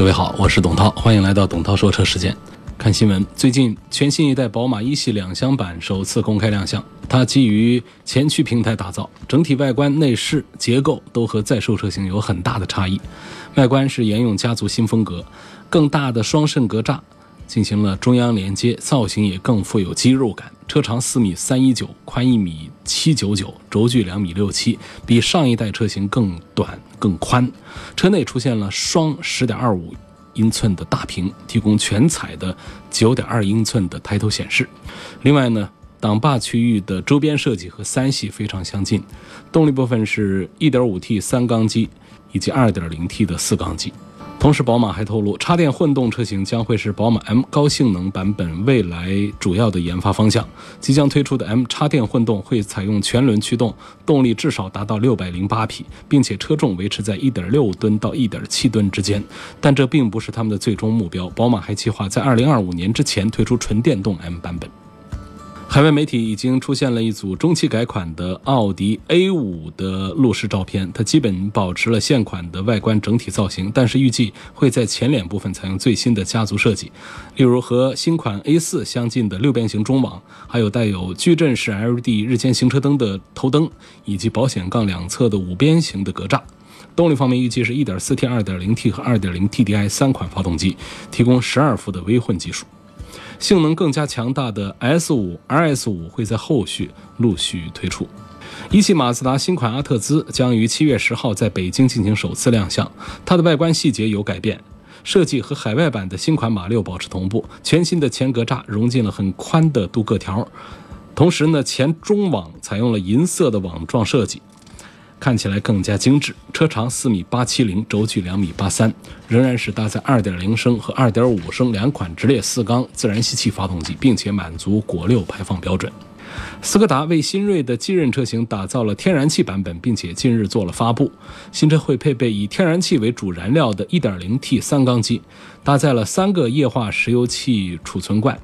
各位好，我是董涛，欢迎来到董涛说车时间。看新闻，最近全新一代宝马一系两厢版首次公开亮相，它基于前驱平台打造，整体外观、内饰、结构都和在售车型有很大的差异。外观是沿用家族新风格，更大的双肾格栅进行了中央连接，造型也更富有肌肉感。车长四米三一九，宽一米七九九，轴距两米六七，比上一代车型更短更宽。车内出现了双十点二五英寸的大屏，提供全彩的九点二英寸的抬头显示。另外呢，挡把区域的周边设计和三系非常相近。动力部分是一点五 T 三缸机以及二点零 T 的四缸机。同时，宝马还透露，插电混动车型将会是宝马 M 高性能版本未来主要的研发方向。即将推出的 M 插电混动会采用全轮驱动，动力至少达到六百零八匹，并且车重维持在一点六吨到一点七吨之间。但这并不是他们的最终目标，宝马还计划在二零二五年之前推出纯电动 M 版本。海外媒体已经出现了一组中期改款的奥迪 A5 的路试照片，它基本保持了现款的外观整体造型，但是预计会在前脸部分采用最新的家族设计，例如和新款 A4 相近的六边形中网，还有带有矩阵式 LED 日间行车灯的头灯，以及保险杠两侧的五边形的格栅。动力方面，预计是 1.4T、2.0T 和 2.0TDI 三款发动机，提供12伏的微混技术。性能更加强大的 S 五、RS 五会在后续陆续推出。一汽马自达新款阿特兹将于七月十号在北京进行首次亮相，它的外观细节有改变，设计和海外版的新款马六保持同步。全新的前格栅融进了很宽的镀铬条，同时呢，前中网采用了银色的网状设计。看起来更加精致，车长四米八七零，轴距两米八三，仍然是搭载二点零升和二点五升两款直列四缸自然吸气发动机，并且满足国六排放标准。斯柯达为新锐的继任车型打造了天然气版本，并且近日做了发布。新车会配备以天然气为主燃料的 1.0T 三缸机，搭载了三个液化石油气储存罐，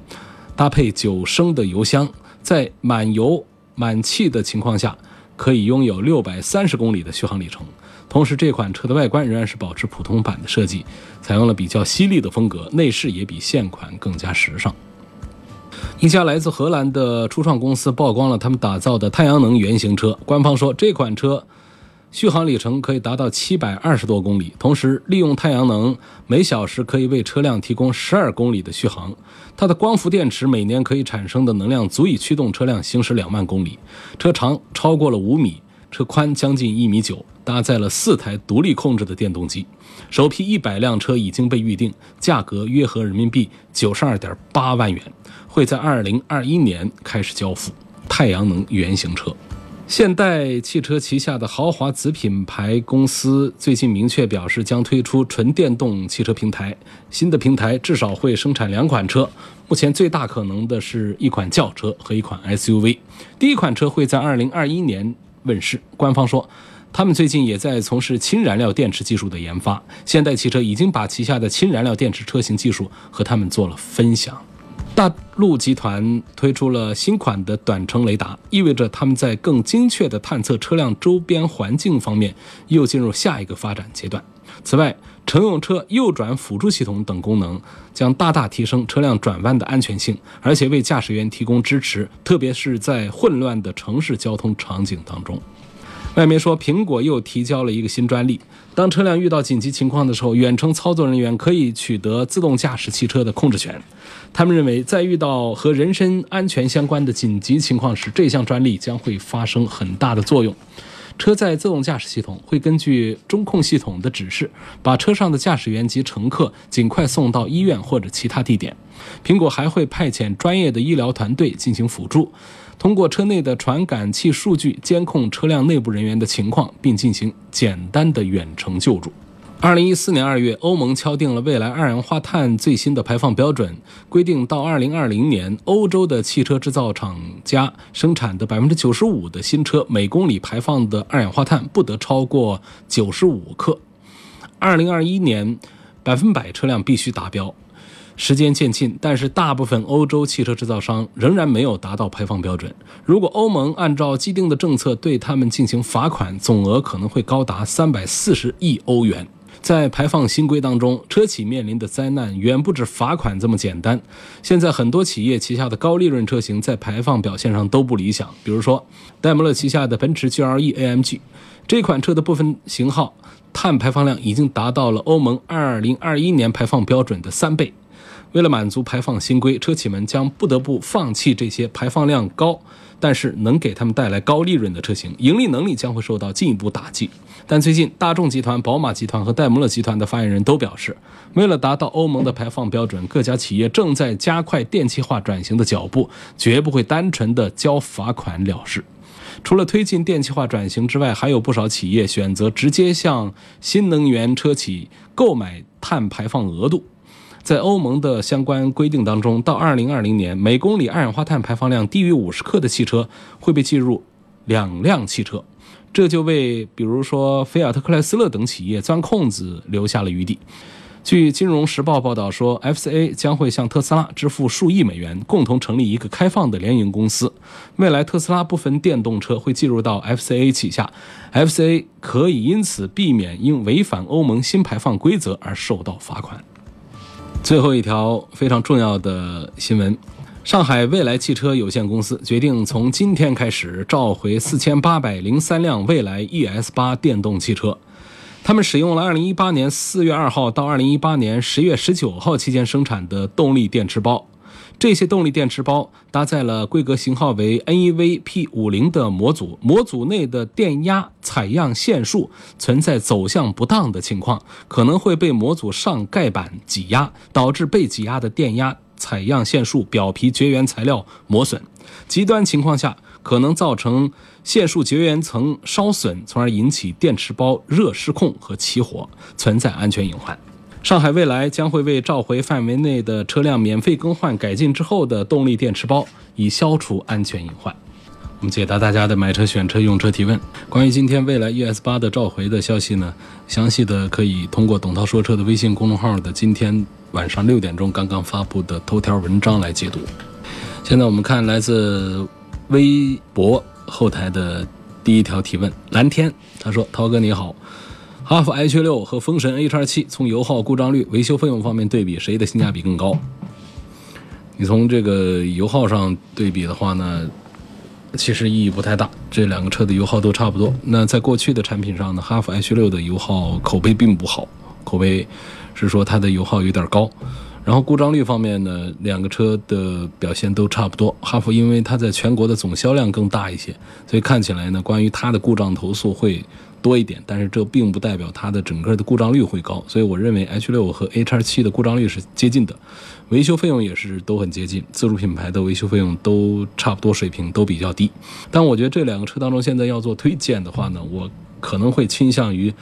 搭配九升的油箱，在满油满气的情况下。可以拥有六百三十公里的续航里程，同时这款车的外观仍然是保持普通版的设计，采用了比较犀利的风格，内饰也比现款更加时尚。一家来自荷兰的初创公司曝光了他们打造的太阳能原型车，官方说这款车。续航里程可以达到七百二十多公里，同时利用太阳能，每小时可以为车辆提供十二公里的续航。它的光伏电池每年可以产生的能量足以驱动车辆行驶两万公里。车长超过了五米，车宽将近一米九，搭载了四台独立控制的电动机。首批一百辆车已经被预定，价格约合人民币九十二点八万元，会在二零二一年开始交付。太阳能原型车。现代汽车旗下的豪华子品牌公司最近明确表示，将推出纯电动汽车平台。新的平台至少会生产两款车，目前最大可能的是一款轿车和一款 SUV。第一款车会在2021年问世。官方说，他们最近也在从事氢燃料电池技术的研发。现代汽车已经把旗下的氢燃料电池车型技术和他们做了分享。大陆集团推出了新款的短程雷达，意味着他们在更精确地探测车辆周边环境方面又进入下一个发展阶段。此外，乘用车右转辅助系统等功能将大大提升车辆转弯的安全性，而且为驾驶员提供支持，特别是在混乱的城市交通场景当中。外媒说，苹果又提交了一个新专利。当车辆遇到紧急情况的时候，远程操作人员可以取得自动驾驶汽车的控制权。他们认为，在遇到和人身安全相关的紧急情况时，这项专利将会发生很大的作用。车载自动驾驶系统会根据中控系统的指示，把车上的驾驶员及乘客尽快送到医院或者其他地点。苹果还会派遣专业的医疗团队进行辅助。通过车内的传感器数据监控车辆内部人员的情况，并进行简单的远程救助。二零一四年二月，欧盟敲定了未来二氧化碳最新的排放标准，规定到二零二零年，欧洲的汽车制造厂家生产的百分之九十五的新车每公里排放的二氧化碳不得超过九十五克。二零二一年，百分百车辆必须达标。时间渐近，但是大部分欧洲汽车制造商仍然没有达到排放标准。如果欧盟按照既定的政策对他们进行罚款，总额可能会高达三百四十亿欧元。在排放新规当中，车企面临的灾难远不止罚款这么简单。现在很多企业旗下的高利润车型在排放表现上都不理想，比如说戴姆勒旗下的奔驰 GLE AMG，这款车的部分型号碳排放量已经达到了欧盟2021年排放标准的三倍。为了满足排放新规，车企们将不得不放弃这些排放量高，但是能给他们带来高利润的车型，盈利能力将会受到进一步打击。但最近，大众集团、宝马集团和戴姆勒集团的发言人都表示，为了达到欧盟的排放标准，各家企业正在加快电气化转型的脚步，绝不会单纯的交罚款了事。除了推进电气化转型之外，还有不少企业选择直接向新能源车企购买碳排放额度。在欧盟的相关规定当中，到二零二零年，每公里二氧化碳排放量低于五十克的汽车会被计入两辆汽车，这就为比如说菲亚特克莱斯勒等企业钻空子留下了余地。据《金融时报》报道说，FCA 将会向特斯拉支付数亿美元，共同成立一个开放的联营公司。未来，特斯拉部分电动车会进入到 FCA 旗下，FCA 可以因此避免因违反欧盟新排放规则而受到罚款。最后一条非常重要的新闻：上海未来汽车有限公司决定从今天开始召回四千八百零三辆蔚来 ES 八电动汽车。他们使用了二零一八年四月二号到二零一八年十月十九号期间生产的动力电池包。这些动力电池包搭载了规格型号为 NEV P 五零的模组，模组内的电压采样线束存在走向不当的情况，可能会被模组上盖板挤压，导致被挤压的电压采样线束表皮绝缘材料磨损，极端情况下可能造成线束绝缘层烧损，从而引起电池包热失控和起火，存在安全隐患。上海未来将会为召回范围内的车辆免费更换改进之后的动力电池包，以消除安全隐患。我们解答大家的买车、选车、用车提问。关于今天蔚来 ES 八的召回的消息呢，详细的可以通过董涛说车的微信公众号的今天晚上六点钟刚刚发布的头条文章来解读。现在我们看来自微博后台的第一条提问：蓝天，他说：“涛哥你好。”哈弗 H 六和风神 H 七从油耗、故障率、维修费用方面对比，谁的性价比更高？你从这个油耗上对比的话呢，其实意义不太大。这两个车的油耗都差不多。那在过去的产品上呢，哈弗 H 六的油耗口碑并不好，口碑是说它的油耗有点高。然后故障率方面呢，两个车的表现都差不多。哈弗因为它在全国的总销量更大一些，所以看起来呢，关于它的故障投诉会。多一点，但是这并不代表它的整个的故障率会高，所以我认为 H 六和 H 七的故障率是接近的，维修费用也是都很接近，自主品牌的维修费用都差不多水平，都比较低。但我觉得这两个车当中，现在要做推荐的话呢，我可能会倾向于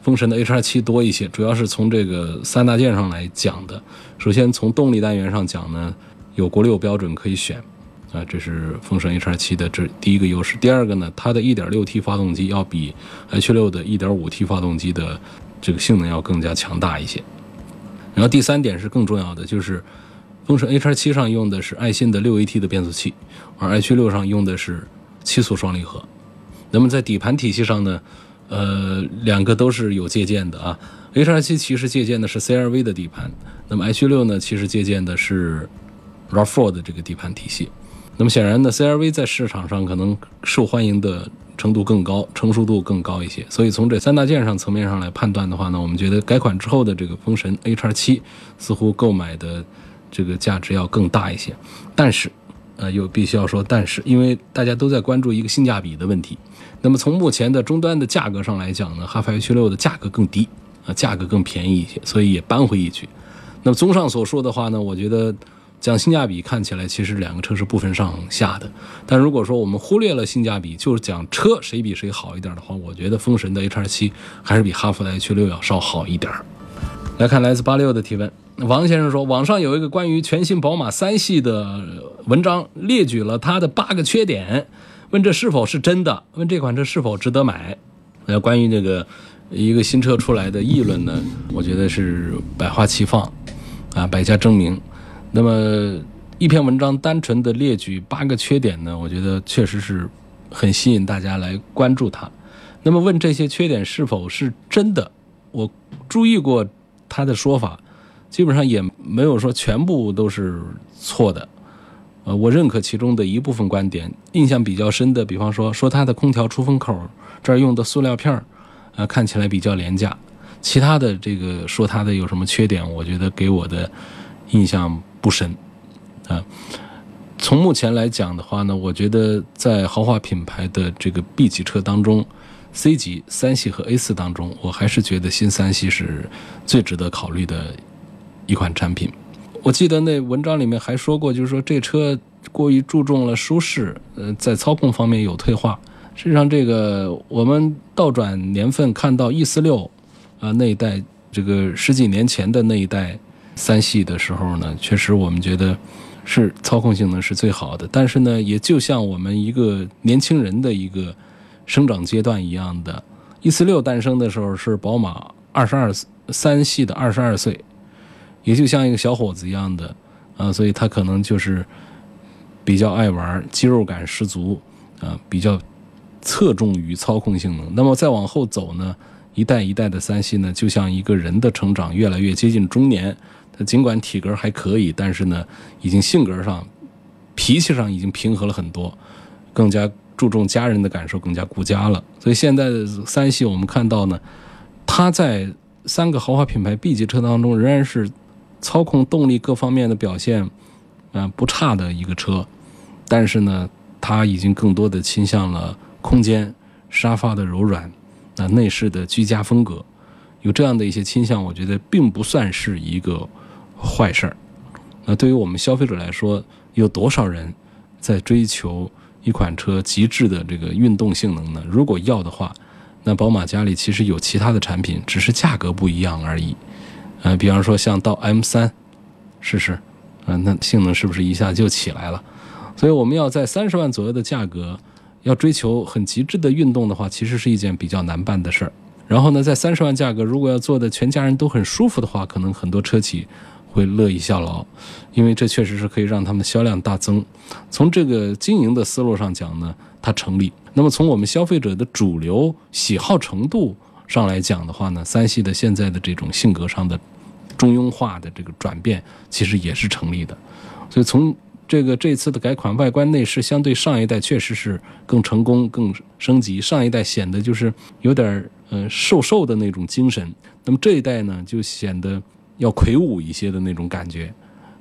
风神的 H R 七多一些，主要是从这个三大件上来讲的。首先从动力单元上讲呢，有国六标准可以选。啊，这是风神 H2 的这第一个优势。第二个呢，它的 1.6T 发动机要比 H6 的 1.5T 发动机的这个性能要更加强大一些。然后第三点是更重要的，就是风神 H2 上用的是爱信的 6AT 的变速器，而 H6 上用的是七速双离合。那么在底盘体系上呢，呃，两个都是有借鉴的啊。H2 其实借鉴的是 CRV 的底盘，那么 H6 呢，其实借鉴的是 RAV4 的这个底盘体系。那么显然呢，CRV 在市场上可能受欢迎的程度更高，成熟度更高一些。所以从这三大件上层面上来判断的话呢，我们觉得改款之后的这个风神 H7 似乎购买的这个价值要更大一些。但是，呃，又必须要说但是，因为大家都在关注一个性价比的问题。那么从目前的终端的价格上来讲呢，哈弗 H6 的价格更低，啊，价格更便宜一些，所以也扳回一局。那么综上所说的话呢，我觉得。讲性价比，看起来其实两个车是不分上下的。但如果说我们忽略了性价比，就是讲车谁比谁好一点的话，我觉得风神的 H 二七还是比哈弗的 H 六要稍好一点。来看来自八六的提问，王先生说，网上有一个关于全新宝马三系的文章，列举了它的八个缺点，问这是否是真的？问这款车是否值得买？呃，关于这个一个新车出来的议论呢，我觉得是百花齐放，啊，百家争鸣。那么一篇文章单纯的列举八个缺点呢，我觉得确实是很吸引大家来关注它。那么问这些缺点是否是真的？我注意过。他的说法基本上也没有说全部都是错的，呃，我认可其中的一部分观点。印象比较深的，比方说说它的空调出风口这儿用的塑料片儿，呃，看起来比较廉价。其他的这个说它的有什么缺点，我觉得给我的印象不深。啊，从目前来讲的话呢，我觉得在豪华品牌的这个 B 级车当中。C 级三系和 A 四当中，我还是觉得新三系是最值得考虑的一款产品。我记得那文章里面还说过，就是说这车过于注重了舒适，呃，在操控方面有退化。实际上，这个我们倒转年份看到 E 四六啊那一代，这个十几年前的那一代三系的时候呢，确实我们觉得是操控性能是最好的。但是呢，也就像我们一个年轻人的一个。生长阶段一样的，E 四六诞生的时候是宝马二十二三系的二十二岁，也就像一个小伙子一样的，啊，所以他可能就是比较爱玩，肌肉感十足，啊，比较侧重于操控性能。那么再往后走呢，一代一代的三系呢，就像一个人的成长越来越接近中年，他尽管体格还可以，但是呢，已经性格上、脾气上已经平和了很多，更加。注重家人的感受，更加顾家了。所以现在的三系，我们看到呢，它在三个豪华品牌 B 级车当中，仍然是操控、动力各方面的表现，嗯，不差的一个车。但是呢，它已经更多的倾向了空间、沙发的柔软，啊，内饰的居家风格，有这样的一些倾向，我觉得并不算是一个坏事儿。那对于我们消费者来说，有多少人在追求？一款车极致的这个运动性能呢？如果要的话，那宝马家里其实有其他的产品，只是价格不一样而已。呃，比方说像到 M3 试试，嗯，那性能是不是一下就起来了？所以我们要在三十万左右的价格，要追求很极致的运动的话，其实是一件比较难办的事儿。然后呢，在三十万价格，如果要做的全家人都很舒服的话，可能很多车企。会乐意效劳，因为这确实是可以让他们销量大增。从这个经营的思路上讲呢，它成立。那么从我们消费者的主流喜好程度上来讲的话呢，三系的现在的这种性格上的中庸化的这个转变，其实也是成立的。所以从这个这次的改款外观内饰，相对上一代确实是更成功、更升级。上一代显得就是有点儿呃瘦瘦的那种精神，那么这一代呢，就显得。要魁梧一些的那种感觉，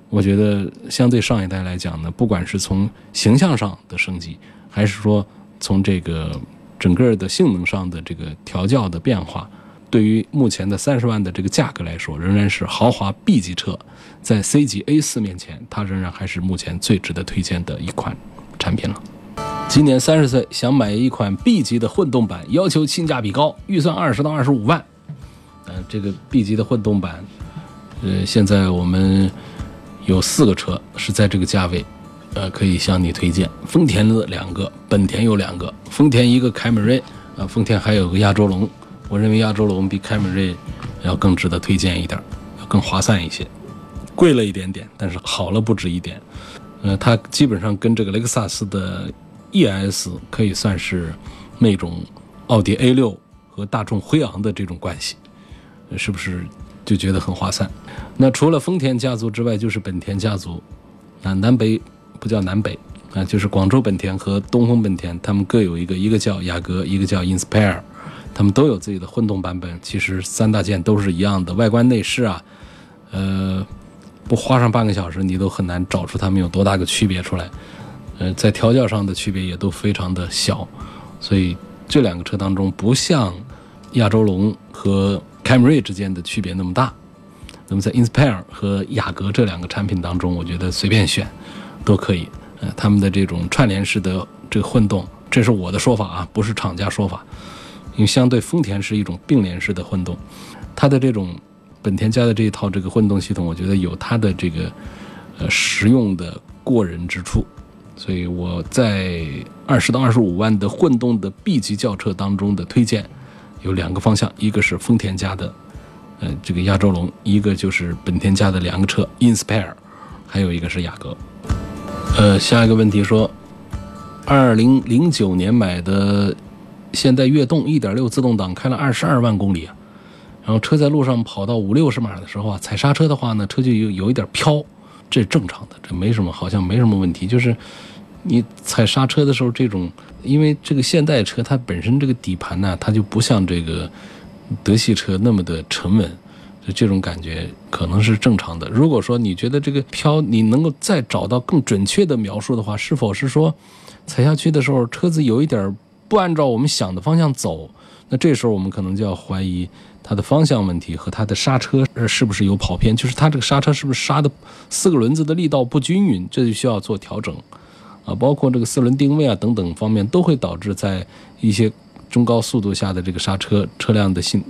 我觉得相对上一代来讲呢，不管是从形象上的升级，还是说从这个整个的性能上的这个调教的变化，对于目前的三十万的这个价格来说，仍然是豪华 B 级车，在 C 级 A 四面前，它仍然还是目前最值得推荐的一款产品了。今年三十岁，想买一款 B 级的混动版，要求性价比高，预算二十到二十五万。呃，这个 B 级的混动版。呃，现在我们有四个车是在这个价位，呃，可以向你推荐。丰田的两个，本田有两个，丰田一个凯美瑞，啊，丰田还有个亚洲龙。我认为亚洲龙比凯美瑞要更值得推荐一点，要更划算一些，贵了一点点，但是好了不止一点。呃，它基本上跟这个雷克萨斯的 ES 可以算是那种奥迪 A 六和大众辉昂的这种关系，是不是？就觉得很划算。那除了丰田家族之外，就是本田家族。啊，南北不叫南北啊，就是广州本田和东风本田，他们各有一个，一个叫雅阁，一个叫 Inspire，他们都有自己的混动版本。其实三大件都是一样的，外观内饰啊，呃，不花上半个小时，你都很难找出它们有多大个区别出来。呃，在调教上的区别也都非常的小，所以这两个车当中，不像亚洲龙和凯美瑞之间的区别那么大，那么在 Inspire 和雅阁这两个产品当中，我觉得随便选都可以。呃，他们的这种串联式的这个混动，这是我的说法啊，不是厂家说法。因为相对丰田是一种并联式的混动，它的这种本田家的这一套这个混动系统，我觉得有它的这个呃实用的过人之处。所以我在二十到二十五万的混动的 B 级轿车当中的推荐有两个方向，一个是丰田家的呃这个亚洲龙，一个就是本田家的两个车 Inspire，还有一个是雅阁。呃，下一个问题说，二零零九年买的现代悦动一点六自动挡开了二十二万公里啊，然后车在路上跑到五六十码的时候啊，踩刹车的话呢，车就有有一点飘，这正常的，这没什么，好像没什么问题。就是你踩刹车的时候，这种因为这个现代车它本身这个底盘呢，它就不像这个德系车那么的沉稳。就这种感觉可能是正常的。如果说你觉得这个飘，你能够再找到更准确的描述的话，是否是说踩下去的时候车子有一点不按照我们想的方向走？那这时候我们可能就要怀疑它的方向问题和它的刹车是不是有跑偏，就是它这个刹车是不是刹的四个轮子的力道不均匀，这就需要做调整啊。包括这个四轮定位啊等等方面都会导致在一些中高速度下的这个刹车车辆的性。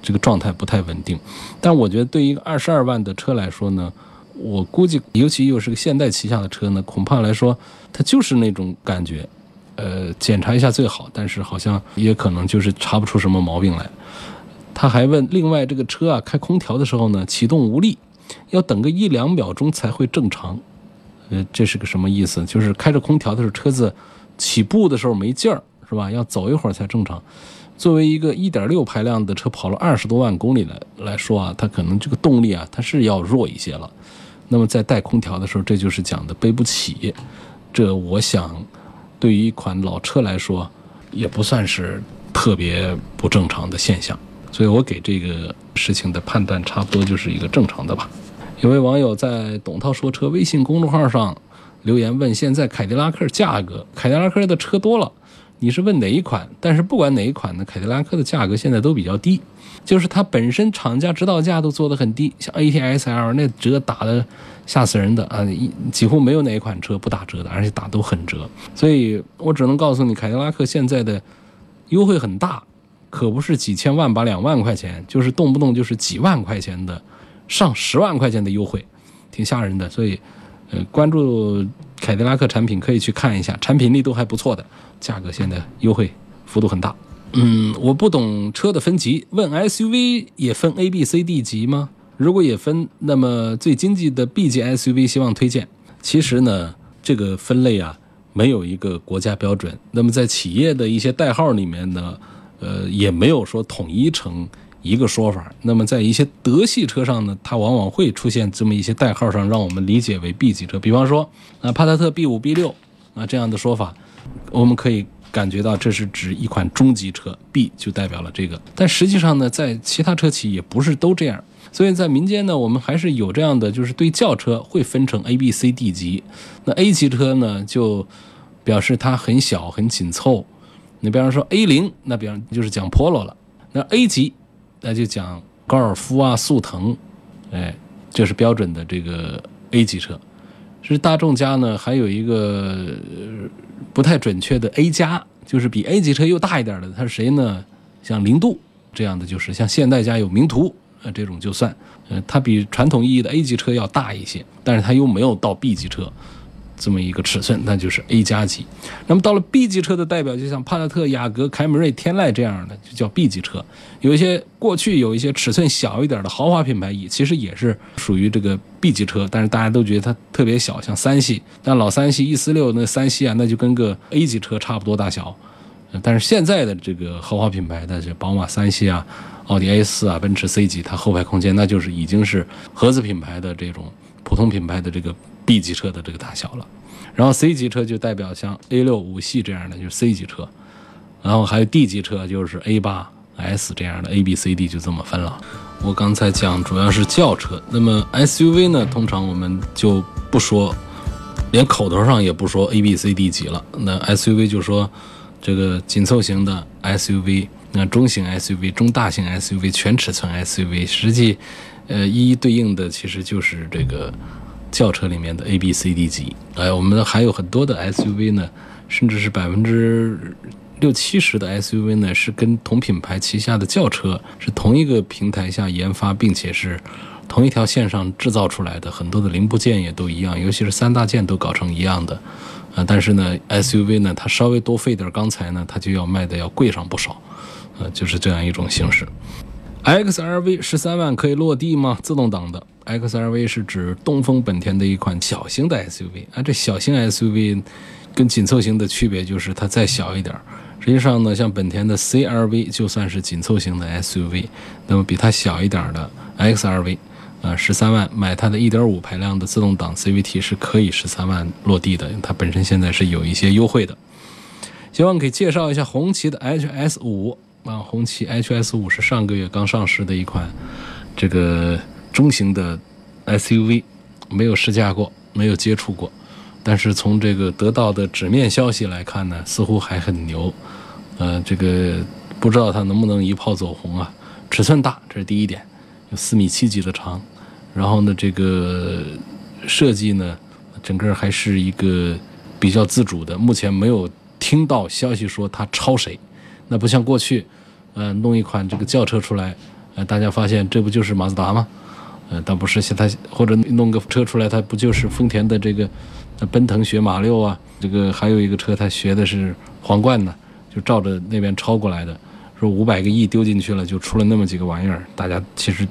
这个状态不太稳定，但我觉得对于一个二十二万的车来说呢，我估计尤其又是个现代旗下的车呢，恐怕来说它就是那种感觉，呃，检查一下最好，但是好像也可能就是查不出什么毛病来。他还问，另外这个车啊，开空调的时候呢，启动无力，要等个一两秒钟才会正常，呃，这是个什么意思？就是开着空调的时候，车子起步的时候没劲儿，是吧？要走一会儿才正常。作为一个1.6排量的车，跑了二十多万公里来来说啊，它可能这个动力啊，它是要弱一些了。那么在带空调的时候，这就是讲的背不起。这我想，对于一款老车来说，也不算是特别不正常的现象。所以我给这个事情的判断，差不多就是一个正常的吧。有位网友在董涛说车微信公众号上留言问：现在凯迪拉克价格，凯迪拉克的车多了。你是问哪一款？但是不管哪一款呢，凯迪拉克的价格现在都比较低，就是它本身厂家指导价都做得很低，像 ATS-L 那折打的吓死人的啊，几乎没有哪一款车不打折的，而且打都很折。所以我只能告诉你，凯迪拉克现在的优惠很大，可不是几千万把两万块钱，就是动不动就是几万块钱的，上十万块钱的优惠，挺吓人的。所以，呃，关注凯迪拉克产品可以去看一下，产品力都还不错的。价格现在优惠幅度很大，嗯，我不懂车的分级，问 SUV 也分 A、B、C、D 级吗？如果也分，那么最经济的 B 级 SUV 希望推荐。其实呢，这个分类啊没有一个国家标准，那么在企业的一些代号里面呢，呃，也没有说统一成一个说法。那么在一些德系车上呢，它往往会出现这么一些代号上，让我们理解为 B 级车，比方说啊，帕萨特 B 五、B 六啊这样的说法。我们可以感觉到这是指一款中级车，B 就代表了这个。但实际上呢，在其他车企也不是都这样。所以在民间呢，我们还是有这样的，就是对轿车会分成 A、B、C、D 级。那 A 级车呢，就表示它很小、很紧凑。你比方说 A 零，那比方就是讲 Polo 了。那 A 级，那就讲高尔夫啊、速腾，哎，这是标准的这个 A 级车。是大众家呢，还有一个不太准确的 A 加，就是比 A 级车又大一点的，它是谁呢？像零度这样的，就是像现代家有名图啊这种就算，呃，它比传统意义的 A 级车要大一些，但是它又没有到 B 级车。这么一个尺寸，那就是 A 加级。那么到了 B 级车的代表，就像帕萨特、雅阁、凯美瑞、天籁这样的，就叫 B 级车。有一些过去有一些尺寸小一点的豪华品牌，也其实也是属于这个 B 级车，但是大家都觉得它特别小，像三系。但老三系 E 四六那三系啊，那就跟个 A 级车差不多大小。但是现在的这个豪华品牌的这宝马三系啊、奥迪 A 四啊、奔驰 C 级，它后排空间那就是已经是合资品牌的这种普通品牌的这个。B 级车的这个大小了，然后 C 级车就代表像 A 六五系这样的，就是 C 级车，然后还有 D 级车，就是 A 八 S 这样的，A B C D 就这么分了。我刚才讲主要是轿车，那么 SUV 呢，通常我们就不说，连口头上也不说 A B C D 级了。那 SUV 就说这个紧凑型的 SUV，那中型 SUV、中大型 SUV、全尺寸 SUV，实际，呃，一一对应的其实就是这个轿车里面的 A、B、C、D 级。哎，我们还有很多的 SUV 呢，甚至是百分之六七十的 SUV 呢，是跟同品牌旗下的轿车是同一个平台下研发，并且是同一条线上制造出来的，很多的零部件也都一样，尤其是三大件都搞成一样的。啊，但是呢，SUV 呢，它稍微多费点钢材呢，它就要卖的要贵上不少。呃，就是这样一种形式。XRV 十三万可以落地吗？自动挡的 XRV 是指东风本田的一款小型的 SUV 啊。这小型 SUV 跟紧凑型的区别就是它再小一点。实际上呢，像本田的 CRV 就算是紧凑型的 SUV，那么比它小一点的 XRV，啊，十三万买它的1.5排量的自动挡 CVT 是可以十三万落地的。它本身现在是有一些优惠的。希望可以介绍一下红旗的 HS 五。啊，红旗 HS 五是上个月刚上市的一款这个中型的 SUV，没有试驾过，没有接触过，但是从这个得到的纸面消息来看呢，似乎还很牛。呃，这个不知道它能不能一炮走红啊？尺寸大，这是第一点，有四米七几的长。然后呢，这个设计呢，整个还是一个比较自主的，目前没有听到消息说它抄谁。那不像过去，呃，弄一款这个轿车出来，呃，大家发现这不就是马自达吗？呃，倒不是，现在或者弄个车出来，它不就是丰田的这个奔腾学马六啊？这个还有一个车，它学的是皇冠呢，就照着那边抄过来的。说五百个亿丢进去了，就出了那么几个玩意儿，大家其实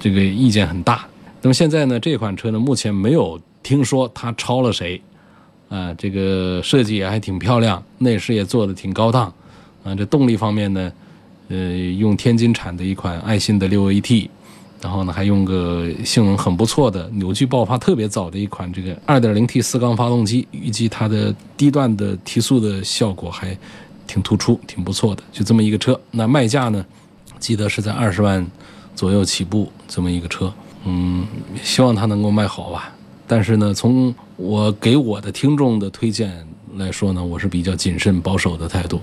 这个意见很大。那么现在呢，这款车呢，目前没有听说它抄了谁，啊，这个设计也还挺漂亮，内饰也做的挺高档。啊，这动力方面呢，呃，用天津产的一款爱信的六 AT，然后呢，还用个性能很不错的、扭矩爆发特别早的一款这个 2.0T 四缸发动机，预计它的低段的提速的效果还挺突出、挺不错的。就这么一个车，那卖价呢，记得是在二十万左右起步，这么一个车，嗯，希望它能够卖好吧。但是呢，从我给我的听众的推荐来说呢，我是比较谨慎保守的态度。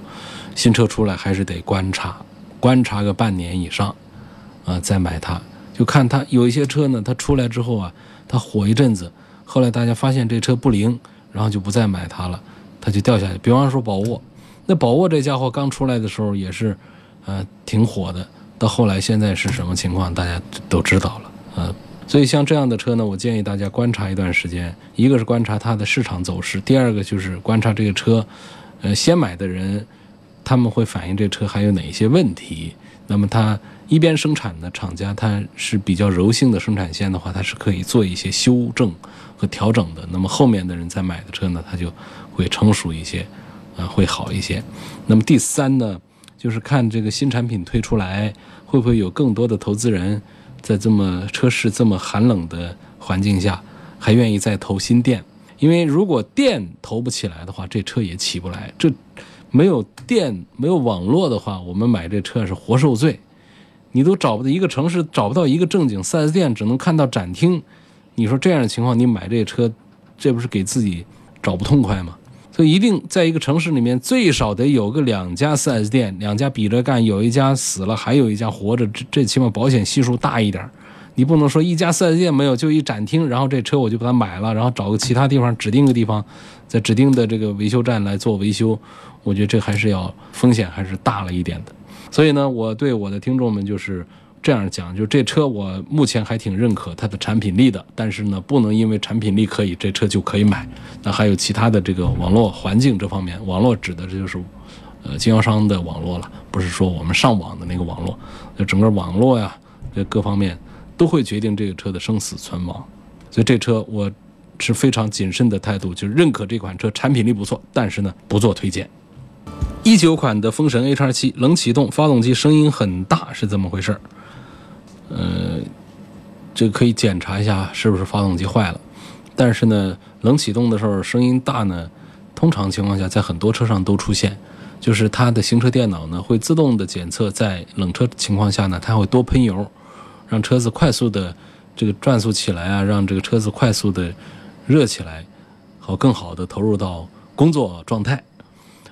新车出来还是得观察，观察个半年以上，啊，再买它。就看它有一些车呢，它出来之后啊，它火一阵子，后来大家发现这车不灵，然后就不再买它了，它就掉下去。比方说宝沃，那宝沃这家伙刚出来的时候也是，呃，挺火的。到后来现在是什么情况，大家都知道了，呃，所以像这样的车呢，我建议大家观察一段时间，一个是观察它的市场走势，第二个就是观察这个车，呃，先买的人。他们会反映这车还有哪一些问题？那么它一边生产的厂家，它是比较柔性的生产线的话，它是可以做一些修正和调整的。那么后面的人再买的车呢，它就会成熟一些，啊，会好一些。那么第三呢，就是看这个新产品推出来，会不会有更多的投资人在这么车市这么寒冷的环境下，还愿意再投新店？因为如果店投不起来的话，这车也起不来。这没有电、没有网络的话，我们买这车是活受罪。你都找不到一个城市，找不到一个正经 4S 店，只能看到展厅。你说这样的情况，你买这车，这不是给自己找不痛快吗？所以一定在一个城市里面，最少得有个两家 4S 店，两家比着干，有一家死了，还有一家活着，这这起码保险系数大一点。你不能说一家四 S 店没有，就一展厅，然后这车我就把它买了，然后找个其他地方指定个地方，在指定的这个维修站来做维修。我觉得这还是要风险还是大了一点的，所以呢，我对我的听众们就是这样讲，就这车我目前还挺认可它的产品力的，但是呢，不能因为产品力可以，这车就可以买。那还有其他的这个网络环境这方面，网络指的就是，呃，经销商的网络了，不是说我们上网的那个网络，就整个网络呀，这各方面都会决定这个车的生死存亡。所以这车我是非常谨慎的态度，就是认可这款车产品力不错，但是呢，不做推荐。一九款的风神 H2 7冷启动，发动机声音很大，是怎么回事？呃，这个可以检查一下是不是发动机坏了。但是呢，冷启动的时候声音大呢，通常情况下在很多车上都出现，就是它的行车电脑呢会自动的检测在冷车情况下呢，它会多喷油，让车子快速的这个转速起来啊，让这个车子快速的热起来，好更好的投入到工作状态。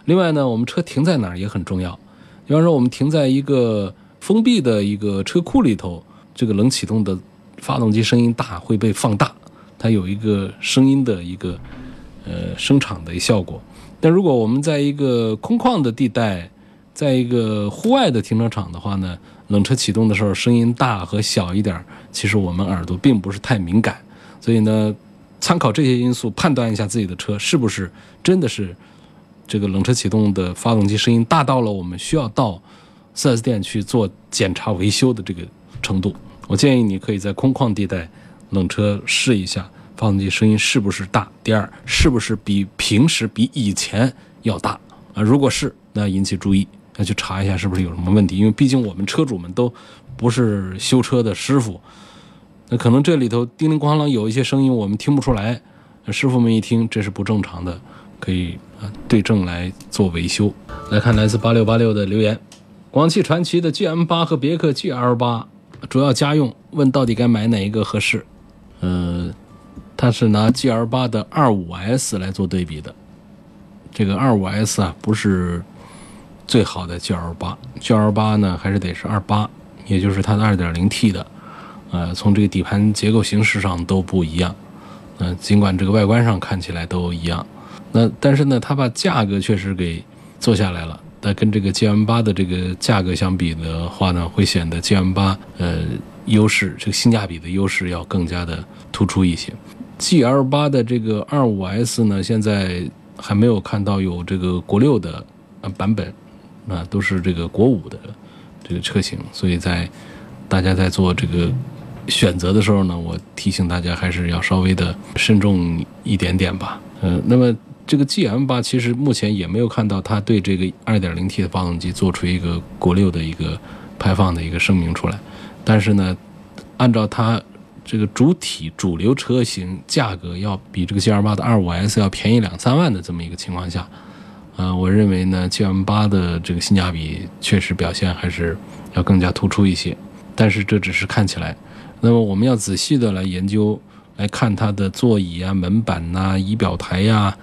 另外呢，我们车停在哪儿也很重要。比方说，我们停在一个封闭的一个车库里头，这个冷启动的发动机声音大会被放大，它有一个声音的一个呃声场的效果。但如果我们在一个空旷的地带，在一个户外的停车场的话呢，冷车启动的时候声音大和小一点，其实我们耳朵并不是太敏感，所以呢，参考这些因素判断一下自己的车是不是真的是这个冷车启动的发动机声音大到了我们需要到 4S 店去做检查维修的这个程度。我建议你可以在空旷地带冷车试一下发动机声音是不是大。第二，是不是比平时比以前要大啊？如果是，那引起注意。要去查一下是不是有什么问题，因为毕竟我们车主们都不是修车的师傅，那可能这里头叮铃咣啷有一些声音我们听不出来，师傅们一听这是不正常的，可以啊对症来做维修。来看来自八六八六的留言，广汽传祺的 GM 八和别克 GL 八主要家用，问到底该买哪一个合适？呃，他是拿 GL 八的二五 S 来做对比的，这个二五 S 啊不是。最好的 GL 八，GL 八呢还是得是二八，也就是它的二点零 T 的，呃，从这个底盘结构形式上都不一样，呃，尽管这个外观上看起来都一样，那但是呢，它把价格确实给做下来了，但跟这个 GM 八的这个价格相比的话呢，会显得 GM 八呃优势，这个性价比的优势要更加的突出一些。GL 八的这个二五 S 呢，现在还没有看到有这个国六的版本。啊，都是这个国五的这个车型，所以在大家在做这个选择的时候呢，我提醒大家还是要稍微的慎重一点点吧。呃，那么这个 GM 八其实目前也没有看到它对这个 2.0T 的发动机做出一个国六的一个排放的一个声明出来，但是呢，按照它这个主体主流车型价格要比这个 GL 八的 25S 要便宜两三万的这么一个情况下。呃，我认为呢，GM 八的这个性价比确实表现还是要更加突出一些，但是这只是看起来。那么我们要仔细的来研究，来看它的座椅啊、门板呐、仪表台呀、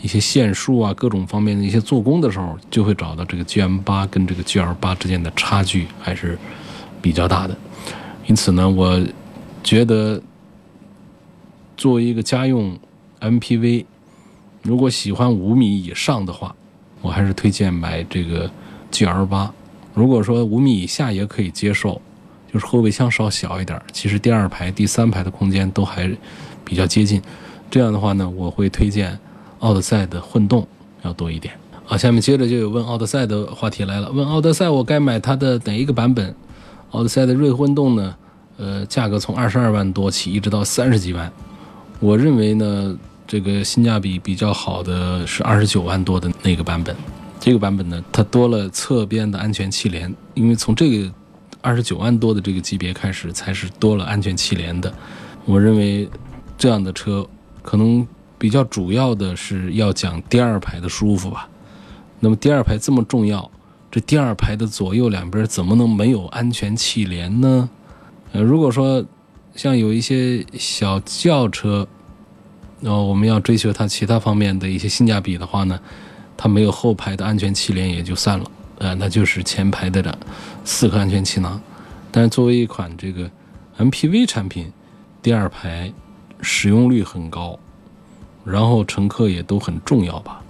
一些线束啊各种方面的一些做工的时候，就会找到这个 GM 八跟这个 GL 八之间的差距还是比较大的。因此呢，我觉得作为一个家用 MPV。如果喜欢五米以上的话，我还是推荐买这个 GL 八。如果说五米以下也可以接受，就是后备箱稍小一点，其实第二排、第三排的空间都还比较接近。这样的话呢，我会推荐奥德赛的混动要多一点。好，下面接着就有问奥德赛的话题来了，问奥德赛我该买它的哪一个版本？奥德赛的锐混动呢？呃，价格从二十二万多起，一直到三十几万。我认为呢。这个性价比比较好的是二十九万多的那个版本，这个版本呢，它多了侧边的安全气帘，因为从这个二十九万多的这个级别开始，才是多了安全气帘的。我认为这样的车可能比较主要的是要讲第二排的舒服吧。那么第二排这么重要，这第二排的左右两边怎么能没有安全气帘呢？呃，如果说像有一些小轿车。然后我们要追求它其他方面的一些性价比的话呢，它没有后排的安全气帘也就算了，呃，那就是前排的这四颗安全气囊。但是作为一款这个 MPV 产品，第二排使用率很高，然后乘客也都很重要吧，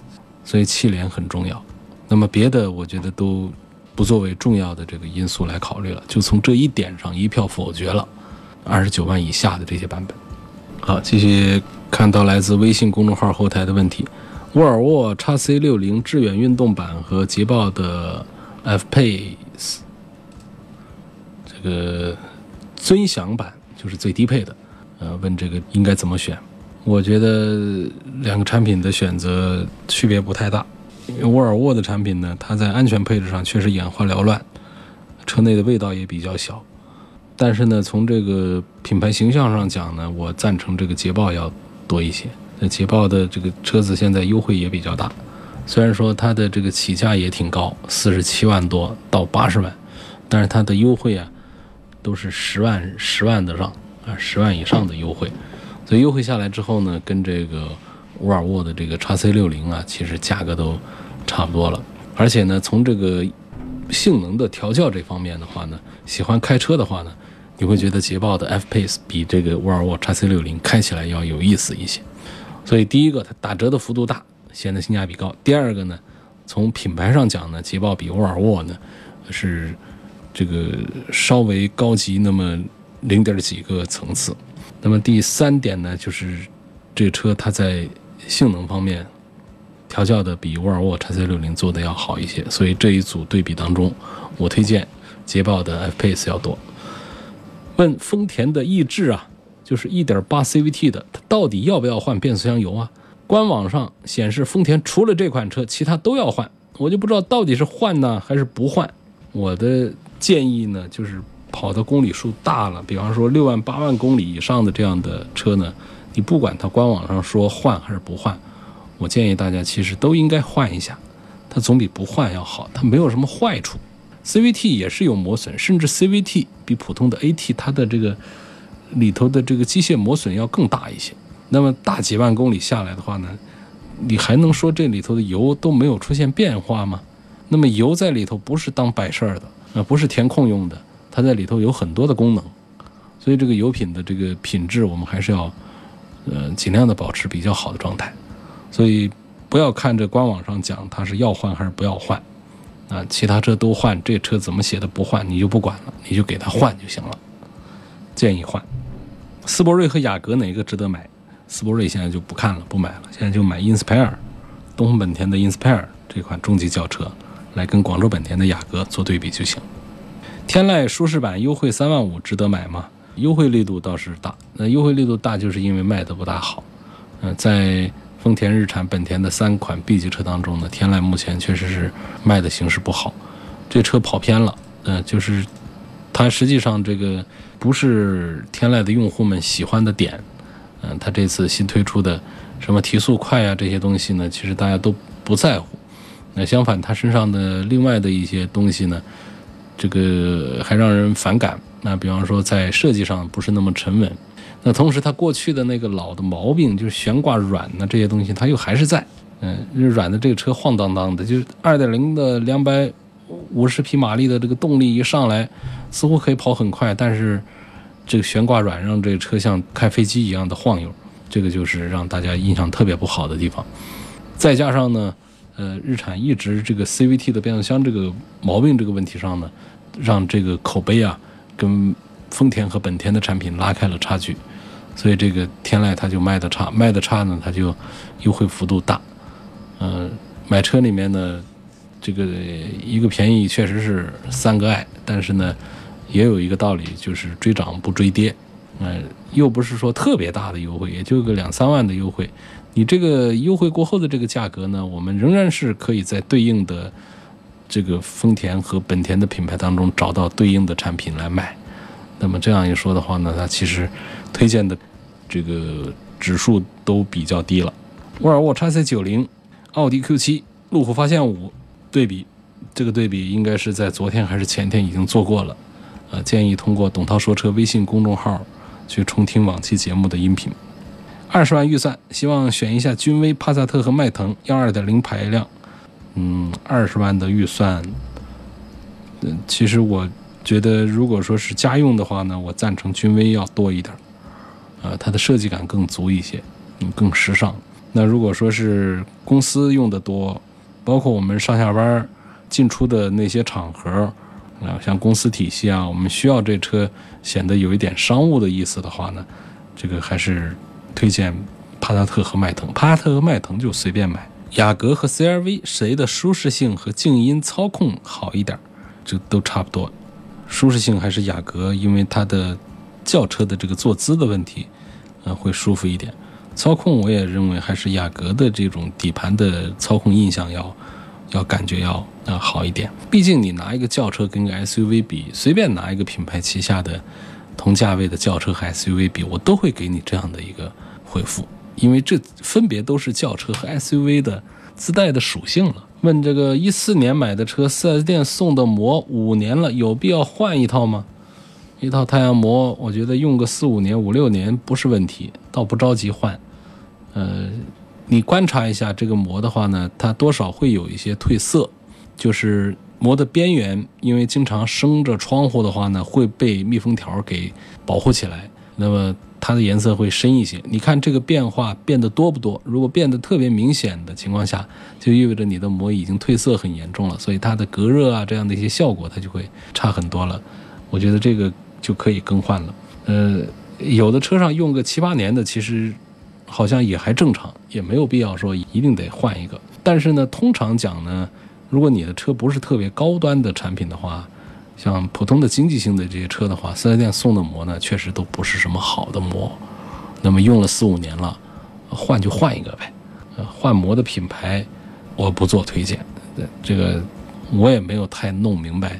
所以气帘很重要。那么别的我觉得都不作为重要的这个因素来考虑了，就从这一点上一票否决了二十九万以下的这些版本。好，继续。看到来自微信公众号后台的问题：沃尔沃 x C 六零致远运动版和捷豹的 F Pace 这个尊享版就是最低配的，呃，问这个应该怎么选？我觉得两个产品的选择区别不太大。因为沃尔沃的产品呢，它在安全配置上确实眼花缭乱，车内的味道也比较小。但是呢，从这个品牌形象上讲呢，我赞成这个捷豹要。多一些，那捷豹的这个车子现在优惠也比较大，虽然说它的这个起价也挺高，四十七万多到八十万，但是它的优惠啊，都是十万十万的让啊，十万以上的优惠，所以优惠下来之后呢，跟这个沃尔沃的这个 x C 六零啊，其实价格都差不多了，而且呢，从这个性能的调教这方面的话呢，喜欢开车的话呢，你会觉得捷豹的 F Pace 比这个沃尔沃 x C 六零开起来要有意思一些。所以第一个，它打折的幅度大，显得性价比高；第二个呢，从品牌上讲呢，捷豹比沃尔沃呢是这个稍微高级那么零点几个层次。那么第三点呢，就是这车它在性能方面调教的比沃尔沃 x C 六零做的要好一些。所以这一组对比当中，我推荐捷豹的 F Pace 要多。问丰田的逸致啊。就是1.8 CVT 的，它到底要不要换变速箱油啊？官网上显示丰田除了这款车，其他都要换。我就不知道到底是换呢还是不换。我的建议呢，就是跑的公里数大了，比方说六万八万公里以上的这样的车呢，你不管它官网上说换还是不换，我建议大家其实都应该换一下，它总比不换要好，它没有什么坏处。CVT 也是有磨损，甚至 CVT 比普通的 AT 它的这个。里头的这个机械磨损要更大一些，那么大几万公里下来的话呢，你还能说这里头的油都没有出现变化吗？那么油在里头不是当摆事儿的，呃，不是填空用的，它在里头有很多的功能，所以这个油品的这个品质我们还是要，呃，尽量的保持比较好的状态。所以不要看这官网上讲它是要换还是不要换，啊，其他车都换，这车怎么写的不换你就不管了，你就给它换就行了。建议换，斯铂瑞和雅阁哪个值得买？斯铂瑞现在就不看了，不买了，现在就买 Inspire，东风本田的 Inspire 这款中级轿车，来跟广州本田的雅阁做对比就行。天籁舒适版优惠三万五，值得买吗？优惠力度倒是大，那优惠力度大就是因为卖的不大好。嗯，在丰田、日产、本田的三款 B 级车当中呢，天籁目前确实是卖的形势不好，这车跑偏了，嗯，就是。它实际上这个不是天籁的用户们喜欢的点，嗯，它这次新推出的什么提速快啊这些东西呢，其实大家都不在乎。那相反，它身上的另外的一些东西呢，这个还让人反感。那比方说在设计上不是那么沉稳，那同时它过去的那个老的毛病就是悬挂软呢这些东西，它又还是在。嗯，软的这个车晃荡荡的，就是二点零的两百。五十匹马力的这个动力一上来，似乎可以跑很快，但是这个悬挂软让这个车像开飞机一样的晃悠，这个就是让大家印象特别不好的地方。再加上呢，呃，日产一直这个 CVT 的变速箱这个毛病这个问题上呢，让这个口碑啊跟丰田和本田的产品拉开了差距，所以这个天籁它就卖的差，卖的差呢，它就优惠幅度大。嗯，买车里面呢。这个一个便宜确实是三个爱，但是呢，也有一个道理，就是追涨不追跌，嗯，又不是说特别大的优惠，也就个两三万的优惠，你这个优惠过后的这个价格呢，我们仍然是可以在对应的这个丰田和本田的品牌当中找到对应的产品来买。那么这样一说的话呢，它其实推荐的这个指数都比较低了。沃尔沃 x C 九零、奥迪 Q 七、路虎发现五。对比，这个对比应该是在昨天还是前天已经做过了，呃，建议通过董涛说车微信公众号去重听往期节目的音频。二十万预算，希望选一下君威、帕萨特和迈腾，幺二点零排量。嗯，二十万的预算，嗯，其实我觉得如果说是家用的话呢，我赞成君威要多一点，呃，它的设计感更足一些，嗯，更时尚。那如果说是公司用的多。包括我们上下班进出的那些场合，啊，像公司体系啊，我们需要这车显得有一点商务的意思的话呢，这个还是推荐帕萨特和迈腾。帕萨特和迈腾就随便买。雅阁和 CRV 谁的舒适性和静音操控好一点？就都差不多。舒适性还是雅阁，因为它的轿车的这个坐姿的问题，呃，会舒服一点。操控我也认为还是雅阁的这种底盘的操控印象要，要感觉要啊好一点。毕竟你拿一个轿车跟个 SUV 比，随便拿一个品牌旗下的同价位的轿车和 SUV 比，我都会给你这样的一个回复，因为这分别都是轿车和 SUV 的自带的属性了。问这个一四年买的车，4S 店送的膜五年了，有必要换一套吗？一套太阳膜，我觉得用个四五年、五六年不是问题，倒不着急换。呃，你观察一下这个膜的话呢，它多少会有一些褪色，就是膜的边缘因为经常生着窗户的话呢，会被密封条给保护起来，那么它的颜色会深一些。你看这个变化变得多不多？如果变得特别明显的情况下，就意味着你的膜已经褪色很严重了，所以它的隔热啊这样的一些效果它就会差很多了。我觉得这个就可以更换了。呃，有的车上用个七八年的，其实好像也还正常，也没有必要说一定得换一个。但是呢，通常讲呢，如果你的车不是特别高端的产品的话，像普通的经济性的这些车的话，四 S 店送的膜呢，确实都不是什么好的膜。那么用了四五年了，换就换一个呗。呃，换膜的品牌我不做推荐。这个我也没有太弄明白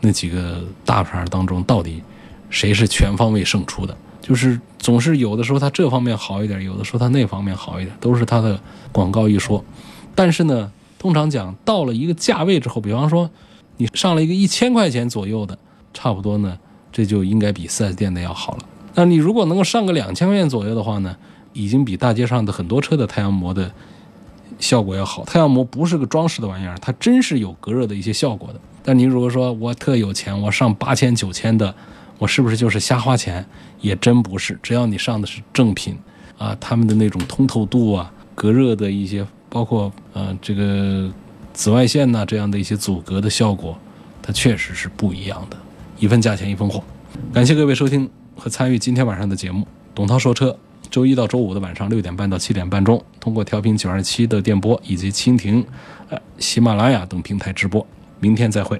那几个大牌当中到底谁是全方位胜出的。就是总是有的时候它这方面好一点，有的时候它那方面好一点，都是它的广告一说。但是呢，通常讲到了一个价位之后，比方说你上了一个一千块钱左右的，差不多呢，这就应该比 4S 店的要好了。那你如果能够上个两千块钱左右的话呢，已经比大街上的很多车的太阳膜的效果要好。太阳膜不是个装饰的玩意儿，它真是有隔热的一些效果的。但你如果说我特有钱，我上八千九千的，我是不是就是瞎花钱？也真不是，只要你上的是正品啊，他们的那种通透度啊，隔热的一些。包括呃这个紫外线呐这样的一些阻隔的效果，它确实是不一样的，一分价钱一分货。感谢各位收听和参与今天晚上的节目，董涛说车，周一到周五的晚上六点半到七点半钟，通过调频九二七的电波以及蜻蜓、呃喜马拉雅等平台直播。明天再会。